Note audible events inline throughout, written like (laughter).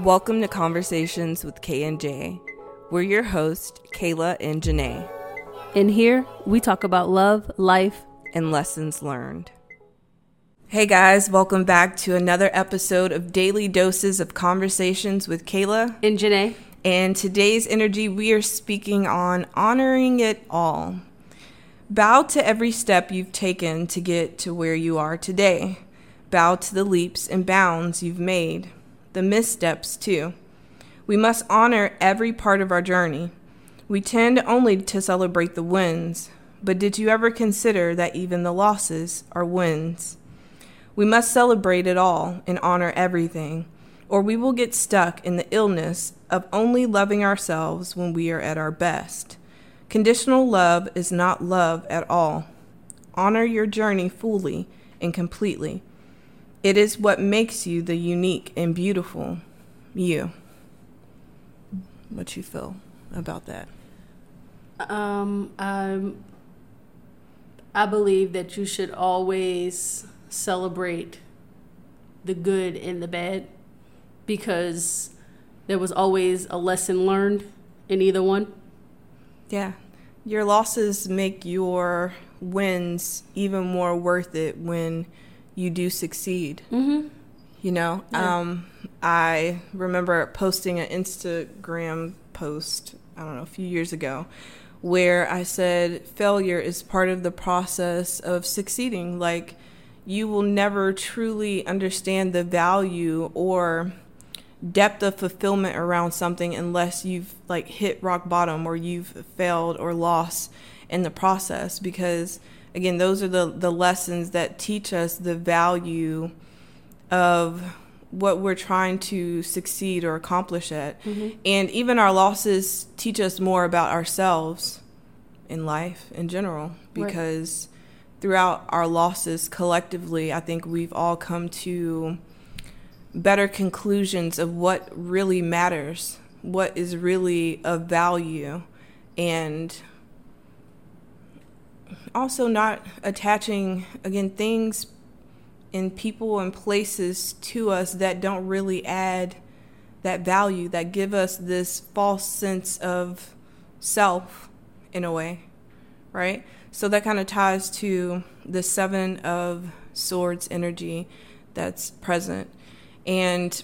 Welcome to Conversations with K and J. We're your hosts, Kayla and Janae, In here, we talk about love, life, and lessons learned. Hey guys, welcome back to another episode of Daily Doses of Conversations with Kayla. and Janae. And today's energy, we are speaking on honoring it all. Bow to every step you've taken to get to where you are today. Bow to the leaps and bounds you've made, the missteps too. We must honor every part of our journey. We tend only to celebrate the wins, but did you ever consider that even the losses are wins? We must celebrate it all and honor everything, or we will get stuck in the illness of only loving ourselves when we are at our best. Conditional love is not love at all. Honor your journey fully and completely. It is what makes you the unique and beautiful you. What you feel about that? Um, um, I believe that you should always celebrate the good and the bad because there was always a lesson learned in either one. Yeah. Your losses make your wins even more worth it when you do succeed. Mm-hmm. You know, Yeah. um, I remember posting an Instagram post, I don't know, a few years ago, where I said failure is part of the process of succeeding. Like, you will never truly understand the value or depth of fulfillment around something unless you've like hit rock bottom or you've failed or lost in the process because again those are the the lessons that teach us the value of what we're trying to succeed or accomplish at mm-hmm. and even our losses teach us more about ourselves in life in general Right. because throughout our losses collectively i think we've all come to better conclusions of what really matters, what is really of value, and also not attaching, again, things and people and places to us that don't really add that value, that give us this false sense of self in a way, right? So that kind of ties to the Seven of Swords energy that's present. And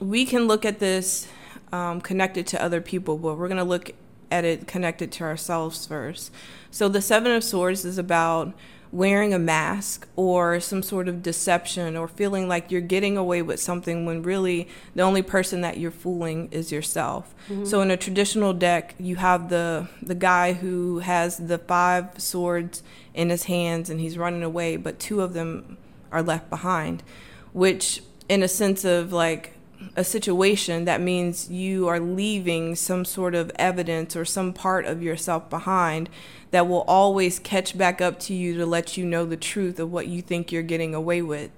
we can look at this um, connected to other people, but we're going to look at it connected to ourselves first. So the Seven of Swords is about wearing a mask or some sort of deception or feeling like you're getting away with something when really the only person that you're fooling is yourself. Mm-hmm. So in a traditional deck, you have the the guy who has the five swords in his hands and he's running away, but two of them are left behind, which in a sense of like a situation that means you are leaving some sort of evidence or some part of yourself behind that will always catch back up to you to let you know the truth of what you think you're getting away with.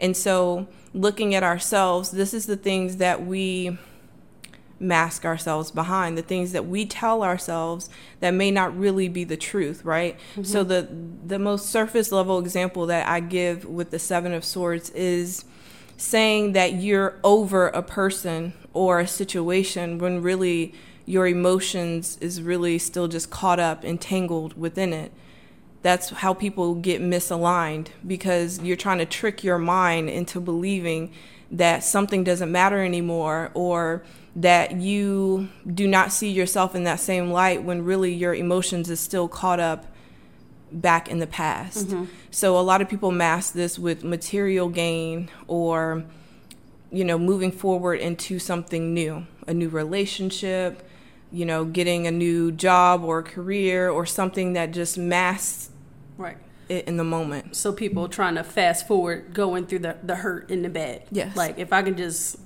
And so, looking at ourselves, this is the things that we mask ourselves behind the things that we tell ourselves that may not really be the truth right mm-hmm. so the the most surface level example that i give with the seven of swords is saying that you're over a person or a situation when really your emotions is really still just caught up and tangled within it. That's how people get misaligned because you're trying to trick your mind into believing that something doesn't matter anymore or that you do not see yourself in that same light when really your emotions is still caught up back in the past. So a lot of people mask this with material gain or you know moving forward into something new, a new relationship, you know, getting a new job or career or something that just masks Right. it in the moment. So people trying to fast forward going through the, the hurt in the bad. Yes. Like if I can just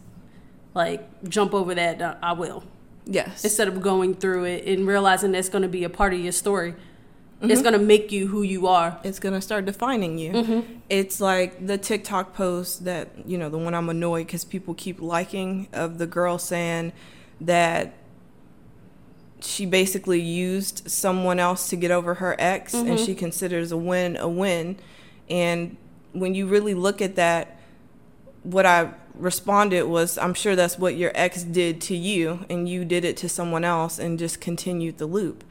like jump over that, uh, I will. Yes. Instead of going through it and realizing that's going to be a part of your story. It's Mm-hmm. going to make you who you are. it's gonna start defining you. It's like the TikTok post that you know the one I'm annoyed because people keep liking of the girl saying that she basically used someone else to get over her ex and she considers a win a win. And when you really look at that, what I responded was, I'm sure that's what your ex did to you, and you did it to someone else and just continued the loop.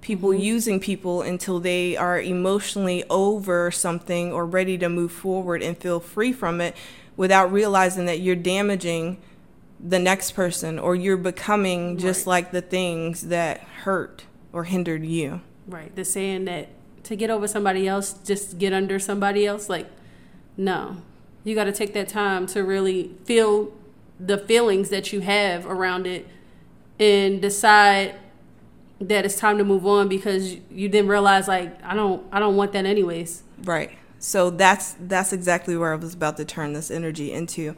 People mm-hmm. using people until they are emotionally over something or ready to move forward and feel free from it without realizing that you're damaging the next person or you're becoming just right. like the things that hurt or hindered you. Right. The saying that to get over somebody else, just get under somebody else. Like, no. You got to take that time to really feel the feelings that you have around it and decide that it's time to move on because you didn't realize like I don't I don't want that anyways. Right. So that's that's exactly where I was about to turn this energy into.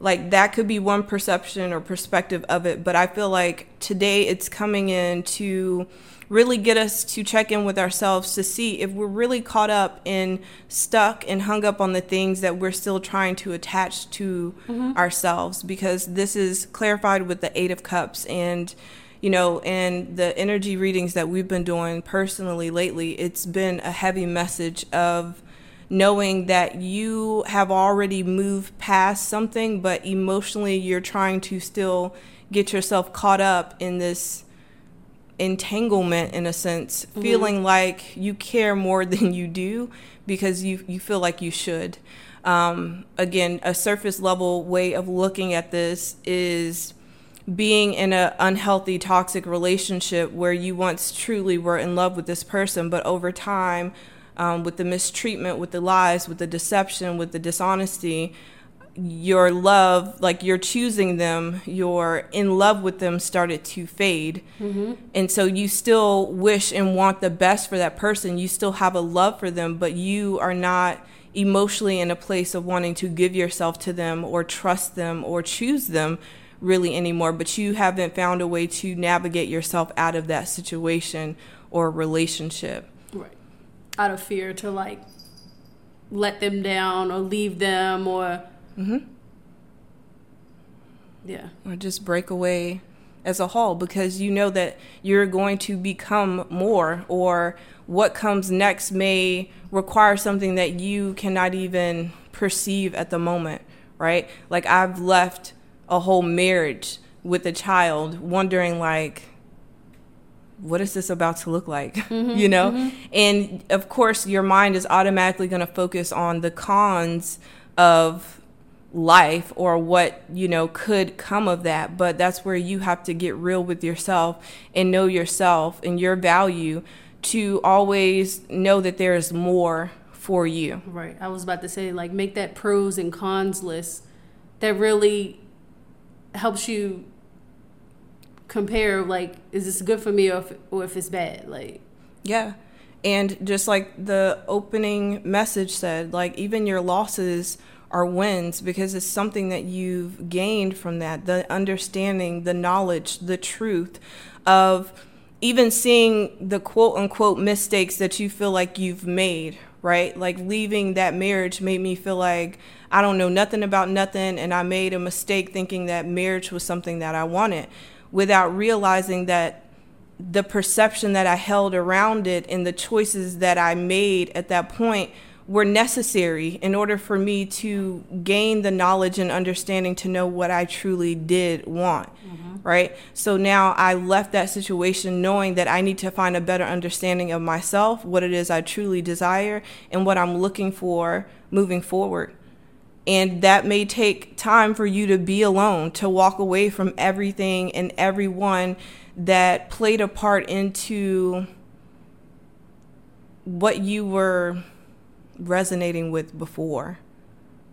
Like that could be one perception or perspective of it, but I feel like today it's coming in to really get us to check in with ourselves to see if we're really caught up and stuck and hung up on the things that we're still trying to attach to mm-hmm. ourselves because this is clarified with the 8 of cups and you know, and the energy readings that we've been doing personally lately, it's been a heavy message of knowing that you have already moved past something, but emotionally you're trying to still get yourself caught up in this entanglement in a sense, mm-hmm. feeling like you care more (laughs) than you do because you you feel like you should. Um, again, a surface level way of looking at this is being in an unhealthy, toxic relationship where you once truly were in love with this person, but over time, um, with the mistreatment, with the lies, with the deception, with the dishonesty, your love, like you're choosing them, you're in love with them, started to fade. Mm-hmm. And so you still wish and want the best for that person. You still have a love for them, but you are not emotionally in a place of wanting to give yourself to them or trust them or choose them really anymore. But you haven't found a way to navigate yourself out of that situation or relationship Right. out of fear to like let them down or leave them or mm-hmm. yeah or just break away as a whole because you know that you're going to become more or what comes next may require something that you cannot even perceive at the moment right like i've left a whole marriage with a child wondering like what is this about to look like? (laughs) Mm-hmm, you know? mm-hmm. and of course your mind is automatically going to focus on the cons of life or what you know could come of that. But that's where you have to get real with yourself and know yourself and your value to always know that there is more for you. Right. I was about to say like make that pros and cons list that really helps you compare like is this good for me or if, or if it's bad? Like yeah. And just like the opening message said like even your losses are wins because it's something that you've gained from that. The understanding the knowledge the truth of even seeing the quote unquote mistakes that you feel like you've made right? Like leaving that marriage made me feel like i don't know nothing about nothing and i made a mistake thinking that marriage was something that i wanted without realizing that the perception that I held around it and the choices that I made at that point were necessary in order for me to gain the knowledge and understanding to know what I truly did want. Mm-hmm. Right. So now I left that situation knowing that I need to find a better understanding of myself, what it is I truly desire, and what I'm looking for moving forward. And that may take time for you to be alone, to walk away from everything and everyone that played a part into what you were resonating with before,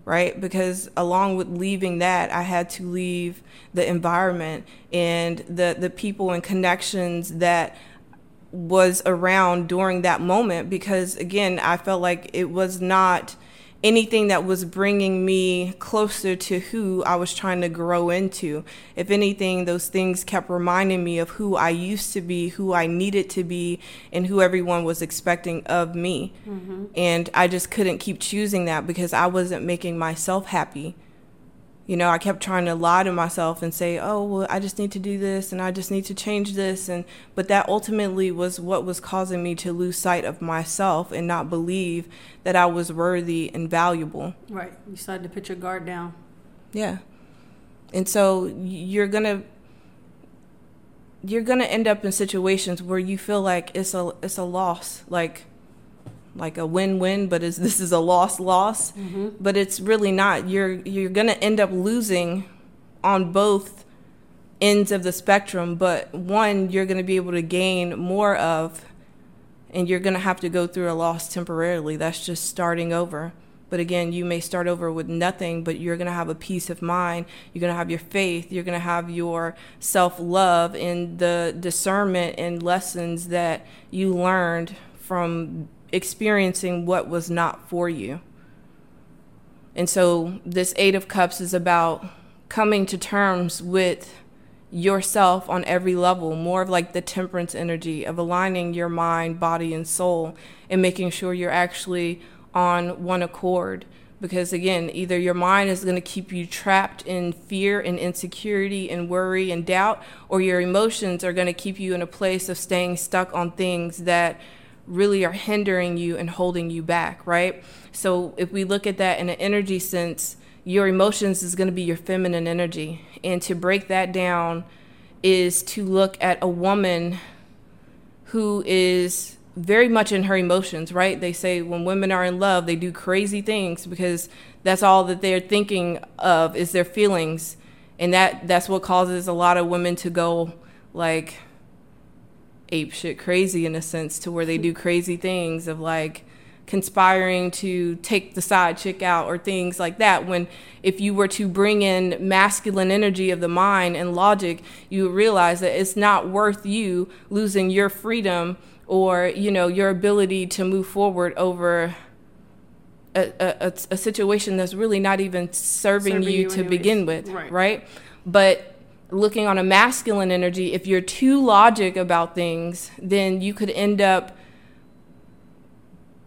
right? Because along with leaving that, I had to leave the environment and the, the people and connections that was around during that moment because again i felt like it was not anything that was bringing me closer to who I was trying to grow into. If anything, those things kept reminding me of who I used to be, who I needed to be, and who everyone was expecting of me. Mm-hmm. And I just couldn't keep choosing that because I wasn't making myself happy you know, I kept trying to lie to myself and say, "Oh, well, I just need to do this and I just need to change this." And but that ultimately was what was causing me to lose sight of myself and not believe that I was worthy and valuable. Right. You started to put your guard down. Yeah. And so you're going to you're going to end up in situations where you feel like it's a it's a loss, like like a win-win, but is (laughs) this is a loss-loss. Mm-hmm. But it's really not. You're you're going to end up losing on both ends of the spectrum, but one you're going to be able to gain more of and you're going to have to go through a loss temporarily. That's just starting over. But again, you may start over with nothing, but you're going to have a peace of mind. You're going to have your faith. You're going to have your self love and the discernment and lessons that you learned from experiencing what was not for you. And so, this Eight of Cups is about coming to terms with yourself on every level, more of like the temperance energy of aligning your mind, body, and soul, and making sure you're actually on one accord because again either your mind is going to keep you trapped in fear and insecurity and worry and doubt or your emotions are going to keep you in a place of staying stuck on things that really are hindering you and holding you back right so if we look at that in an energy sense your emotions is going to be your feminine energy and to break that down is to look at a woman who is very much in her emotions, right? They say when women are in love, they do crazy things because that's all that they're thinking of is their feelings. And that that's what causes a lot of women to go like ape shit crazy in a sense to where they do crazy things of like conspiring to take the side chick out or things like that. When if you were to bring in masculine energy of the mind and logic you realize that it's not worth you losing your freedom or you know your ability to move forward over a, a, a situation that's really not even serving, serving you, you, to begin with right. right? But looking on a masculine energy if you're too logic about things then you could end up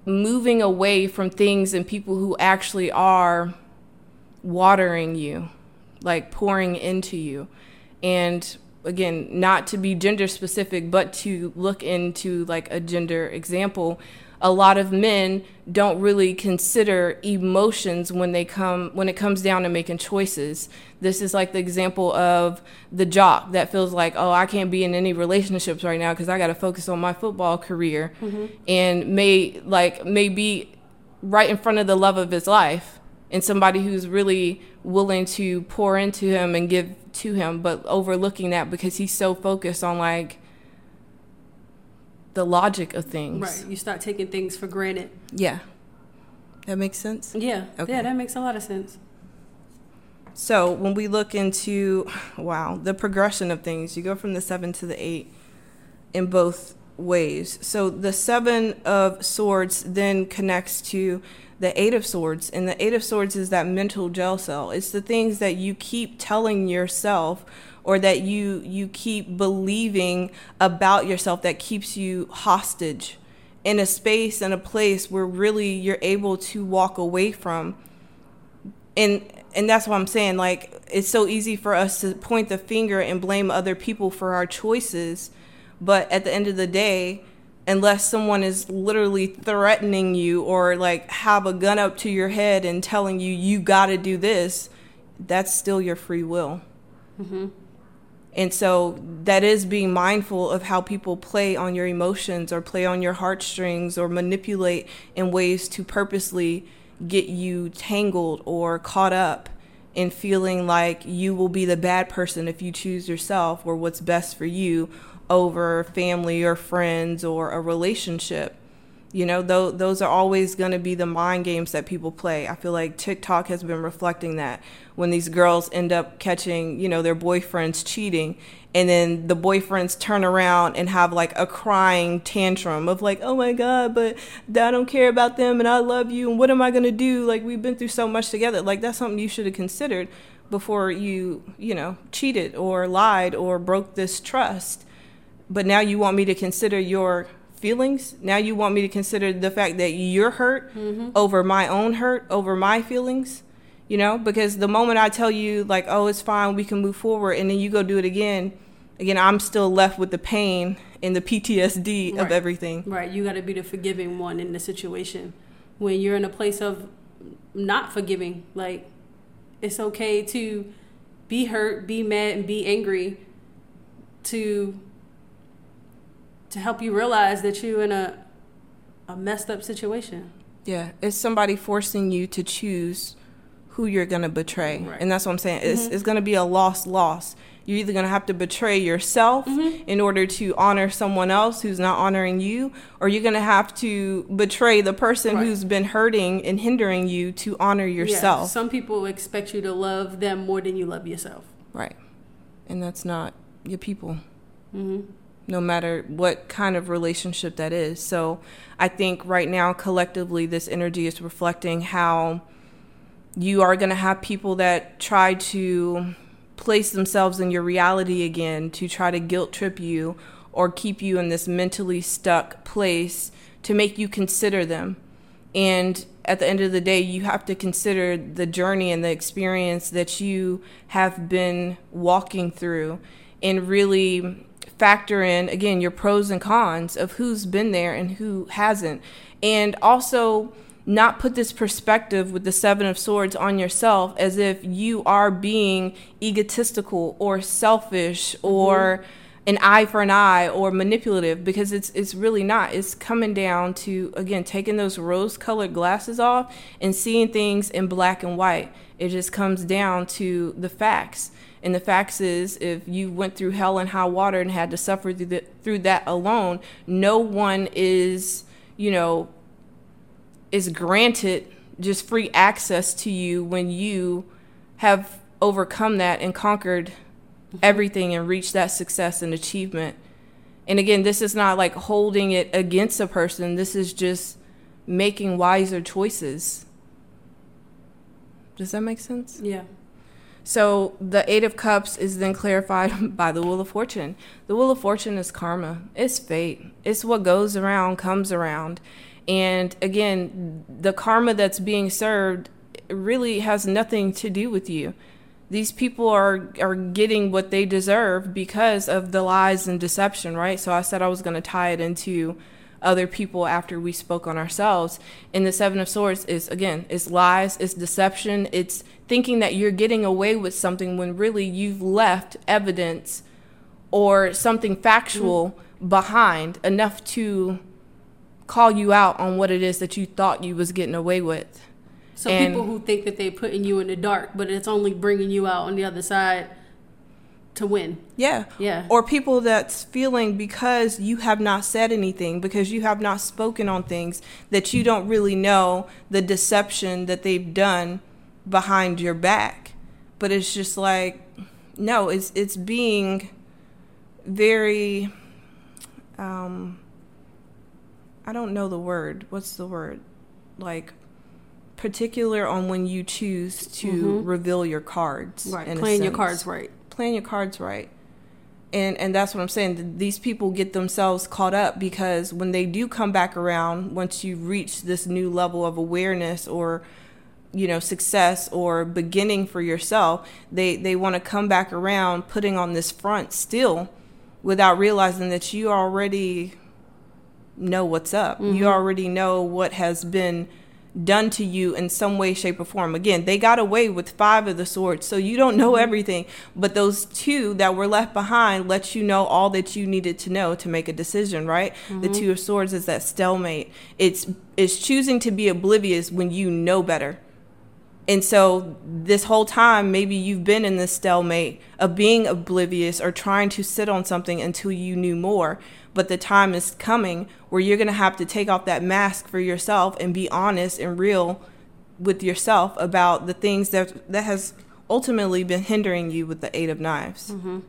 moving away from things and people who actually are watering you like pouring into you. And again not to be gender specific but to look into like a gender example a lot of men don't really consider emotions when they come when it comes down to making choices this is like the example of the jock that feels like oh i can't be in any relationships right now because i got to focus on my football career mm-hmm. and may like may be right in front of the love of his life and somebody who's really willing to pour into him and give to him, but overlooking that because he's so focused on like the logic of things. Right. You start taking things for granted. Yeah. That makes sense? Yeah. Okay. Yeah, that makes a lot of sense. So when we look into, (sighs) wow, the progression of things, you go from the seven to the eight in both ways. So the seven of swords then connects to the Eight of Swords. And the Eight of Swords is that mental jail cell. It's the things that you keep telling yourself or that you you keep believing about yourself that keeps you hostage in a space and a place where really you're able to walk away from. And and that's what I'm saying. Like it's so easy for us to point the finger and blame other people for our choices, but at the end of the day, unless someone is literally threatening you or like have a gun up to your head and telling you you got to do this that's still your free will mm-hmm. And so that is being mindful of how people play on your emotions or play on your heartstrings or manipulate in ways to purposely get you tangled or caught up in feeling like you will be the bad person if you choose yourself or what's best for you over family or friends or a relationship. You know, th- those are always going to be the mind games that people play. I feel like TikTok has been reflecting that when these girls end up catching, you know, their boyfriends cheating and then the boyfriends turn around and have like a crying tantrum of like, "Oh my god, but I don't care about them and I love you and what am I going to do? Like we've been through so much together." Like that's something you should have considered before you, you know, cheated or lied or broke this trust but now you want me to consider your feelings. Now you want me to consider the fact that you're hurt mm-hmm. over my own hurt, over my feelings. You know, because the moment I tell you like, "Oh, it's fine, we can move forward," and then you go do it again, again, I'm still left with the pain and the PTSD right. of everything. Right. You got to be the forgiving one in the situation. When you're in a place of not forgiving, like It's okay to be hurt, be mad, and be angry to to help you realize that you're in a a messed up situation. Yeah, it's somebody forcing you to choose who you're going to betray. Right. And that's what I'm saying. It's, mm-hmm. it's going to be a lost loss. You're either going to have to betray yourself mm-hmm. in order to honor someone else who's not honoring you, or you're going to have to betray the person right. who's been hurting and hindering you to honor yourself. Yeah. Some people expect you to love them more than you love yourself. Right. And that's not your people. Mm-hmm no matter what kind of relationship that is. So I think right now, collectively, this energy is reflecting how you are going to have people that try to place themselves in your reality again to try to guilt trip you or keep you in this mentally stuck place to make you consider them. And at the end of the day, you have to consider the journey and the experience that you have been walking through and really factor in again your pros and cons of who's been there and who hasn't. And also not put this perspective with the seven of swords on yourself as if you are being egotistical or selfish mm-hmm. or an eye for an eye or manipulative because it's it's really not. It's coming down to again taking those rose colored glasses off and seeing things in black and white. It just comes down to the facts and the facts is, if you went through hell and high water and had to suffer through, the, through that alone, no one is, you know, is granted just free access to you when you have overcome that and conquered mm-hmm. everything and reached that success and achievement. And again, this is not like holding it against a person. This is just making wiser choices. Does that make sense? Yeah. So the Eight of Cups is then clarified (laughs) by the Wheel of Fortune. The Wheel of Fortune is karma, it's fate, it's what goes around comes around. And again, the karma that's being served really has nothing to do with you. These people are, are getting what they deserve because of the lies and deception, right? So I said I was going to tie it into other people after we spoke on ourselves. And the Seven of Swords is, again, it's lies, it's deception, it's thinking that you're getting away with something when really you've left evidence or something factual mm-hmm. behind enough to call you out on what it is that you thought you was getting away with. So and people who think that they're putting you in the dark, but it's only bringing you out on the other side to win. Yeah. Yeah. Or people that's feeling because you have not said anything, because you have not spoken on things that you don't really know the deception that they've done behind your back. But it's just like no, it's it's being very um I don't know the word. What's the word? Like particular on when you choose to mm-hmm. reveal your cards. Right. Playing your cards right. Playing your cards right. And and that's what I'm saying. These people get themselves caught up because when they do come back around, once you reach this new level of awareness or you know success or beginning for yourself they they want to come back around putting on this front still without realizing that you already know what's up mm-hmm. you already know what has been done to you in some way shape or form. Again they got away with five of the swords so you don't (laughs) know everything. But those two that were left behind let you know all that you needed to know to make a decision right? Mm-hmm. the two of swords is that stalemate. It's it's choosing to be oblivious when you know better and so this whole time, maybe you've been in this stalemate of being oblivious or trying to sit on something until you knew more. But the time is coming where you're going to have to take off that mask for yourself and be honest and real with yourself about the things that that has ultimately been hindering you with the eight of knives mm-hmm.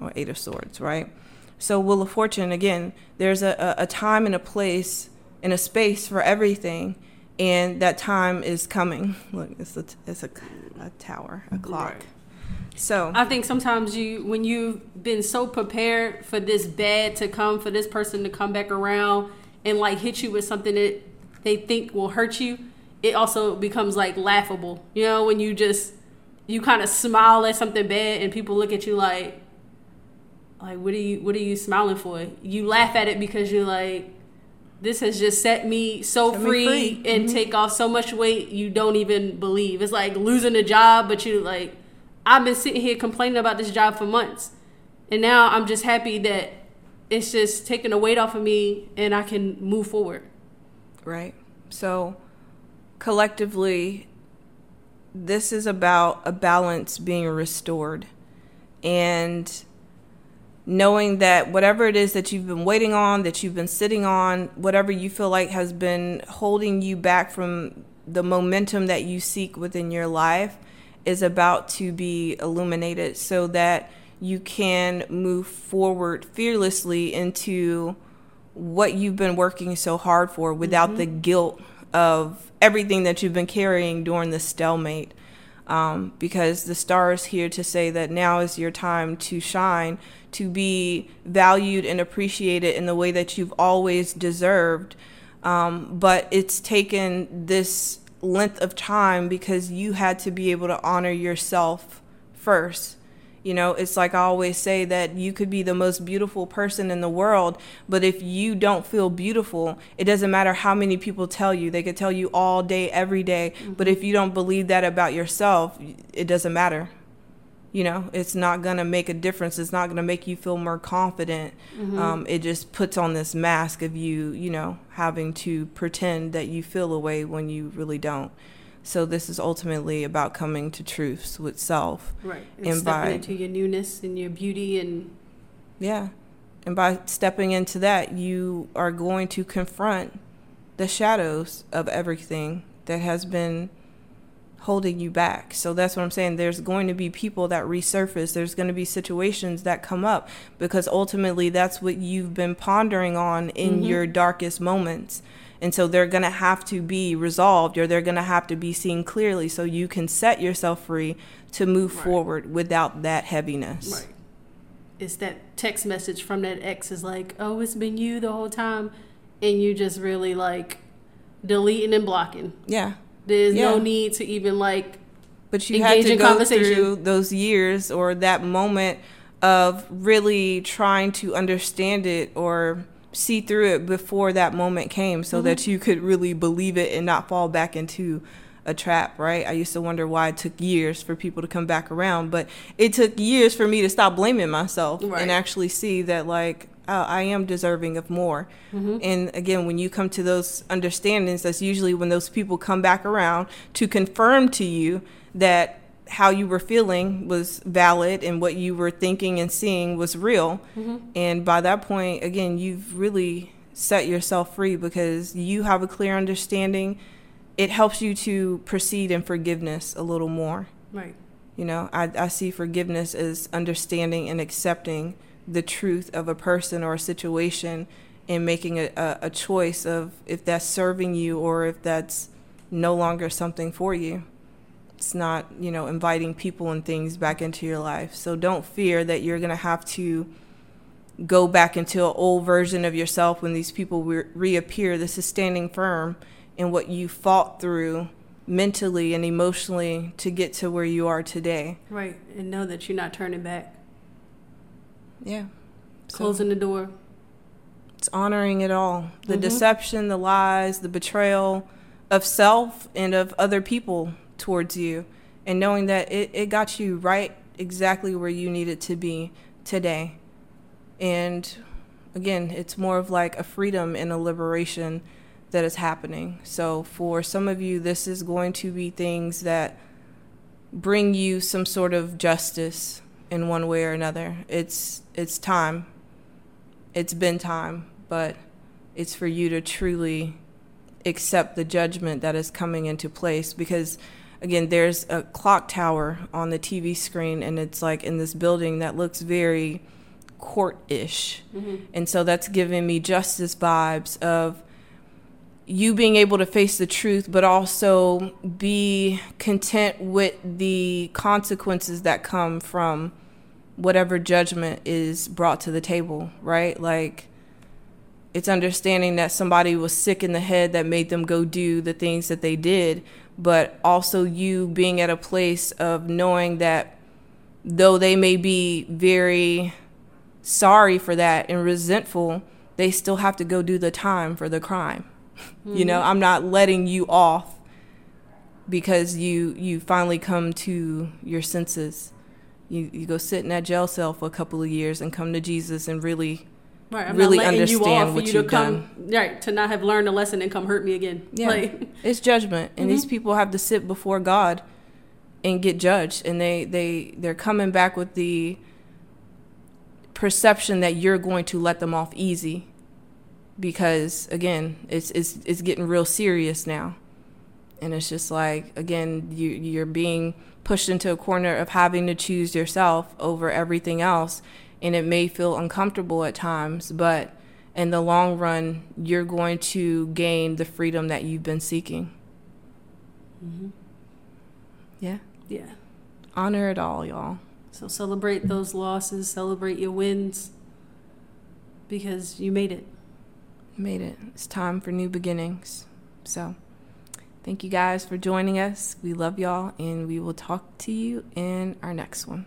or eight of swords, right? So Wheel of Fortune again, there's a, a time and a place and a space for everything and that time is coming. Look, it's a it's a, a tower, a clock. Right. So I think sometimes you, when you've been so prepared for this bad to come, for this person to come back around and like hit you with something that they think will hurt you, it also becomes like laughable. You know, when you just you kind of smile at something bad and people look at you like, like what are you what are you smiling for? You laugh at it because you're like this has just set me so Set me free, free. and Mhm. take off so much weight you don't even believe. It's like losing a job, but you like I've been sitting here complaining about this job for months. And now I'm just happy that it's just taking a weight off of me and I can move forward. right? So, collectively, this is about a balance being restored and knowing that whatever it is that you've been waiting on, that you've been sitting on, whatever you feel like has been holding you back from the momentum that you seek within your life is about to be illuminated so that you can move forward fearlessly into what you've been working so hard for without mm-hmm. the guilt of everything that you've been carrying during the stalemate. Um, because the star is here to say that now is your time to shine, to be valued and appreciated in the way that you've always deserved. Um, but it's taken this length of time because you had to be able to honor yourself first. You know, it's like I always say that you could be the most beautiful person in the world, but if you don't feel beautiful, it doesn't matter how many people tell you. They could tell you all day, every day, but if you don't believe that about yourself, it doesn't matter. You know, it's not going to make a difference. It's not going to make you feel more confident. Um, it just puts on this mask of you, you know, having to pretend that you feel a way when you really don't. So this is ultimately about coming to truths with self. Right. And, And stepping by- into your newness and your beauty and Yeah. And by stepping into that, you are going to confront the shadows of everything that has been holding you back. So that's what I'm saying. There's going to be people that resurface. There's going to be situations that come up because ultimately that's what you've been pondering on in mm-hmm. your darkest moments. And so they're going to have to be resolved or they're going to have to be seen clearly so you can set yourself free to move Right. forward without that heaviness. Right. It's that text message from that ex is like, oh, it's been you the whole time. And you just really like deleting and blocking. Yeah. There's no need to even like, But you had to go through those years or that moment of really trying to understand it or see through it before that moment came so that mm-hmm. you could really believe it and not fall back into a trap, right? I used to wonder why it took years for people to come back around, but it took years for me to stop blaming myself Right. and actually see that like oh, I am deserving of more. Mm-hmm. And again, when you come to those understandings, that's usually when those people come back around to confirm to you that how you were feeling was valid and what you were thinking and seeing was real. Mm-hmm. And by that point, again, you've really set yourself free because you have a clear understanding. It helps you to proceed in forgiveness a little more. right. You know, I, I see forgiveness as understanding and accepting the truth of a person or a situation and making a, a, a choice of if that's serving you or if that's no longer something for you. It's not, you know, inviting people and things back into your life. So don't fear that you're going to have to go back into an old version of yourself when these people re- reappear. This is standing firm in what you fought through mentally and emotionally to get to where you are today. Right. And know that you're not turning back. Yeah. So Closing the door. it's honoring it all the Mhm. deception, the lies, the betrayal of self and of other people towards you, and knowing that it, it got you right exactly where you needed to be today. And again, it's more of like a freedom and a liberation that is happening. So for some of you, this is going to be things that bring you some sort of justice in one way or another. It's it's time. It's been time, but it's for you to truly accept the judgment that is coming into place because again there's a clock tower on the TV screen and it's like in this building that looks very court-ish. Mm-hmm. And so that's giving me justice vibes of you being able to face the truth, but also be content with the consequences that come from whatever judgment is brought to the table, right? Like, it's understanding that somebody was sick in the head that made them go do the things that they did, but also you being at a place of knowing that though they may be very sorry for that and resentful, they still have to go do the time for the crime. Mm-hmm. (laughs) You know, I'm not letting you off because you you finally come to your senses. You you go sit in that jail cell for a couple of years and come to Jesus and really Right, I'm really not letting understand you off what for you come, done. Right, to not have learned a lesson and come hurt me again. Yeah, Like, (laughs) it's judgment, and these Mhm. people have to sit before God and get judged, and they they they're coming back with the perception that you're going to let them off easy, because again, it's it's it's getting real serious now, and it's just like again, you you're being pushed into a corner of having to choose yourself over everything else, and it may feel uncomfortable at times, but in the long run, you're going to gain the freedom that you've been seeking. Mm-hmm. Yeah. yeah. Honor it all, y'all. So celebrate those losses, celebrate your wins, because you made it. Made it. It's time for new beginnings. So, thank you guys for joining us. We love y'all, and we will talk to you in our next one.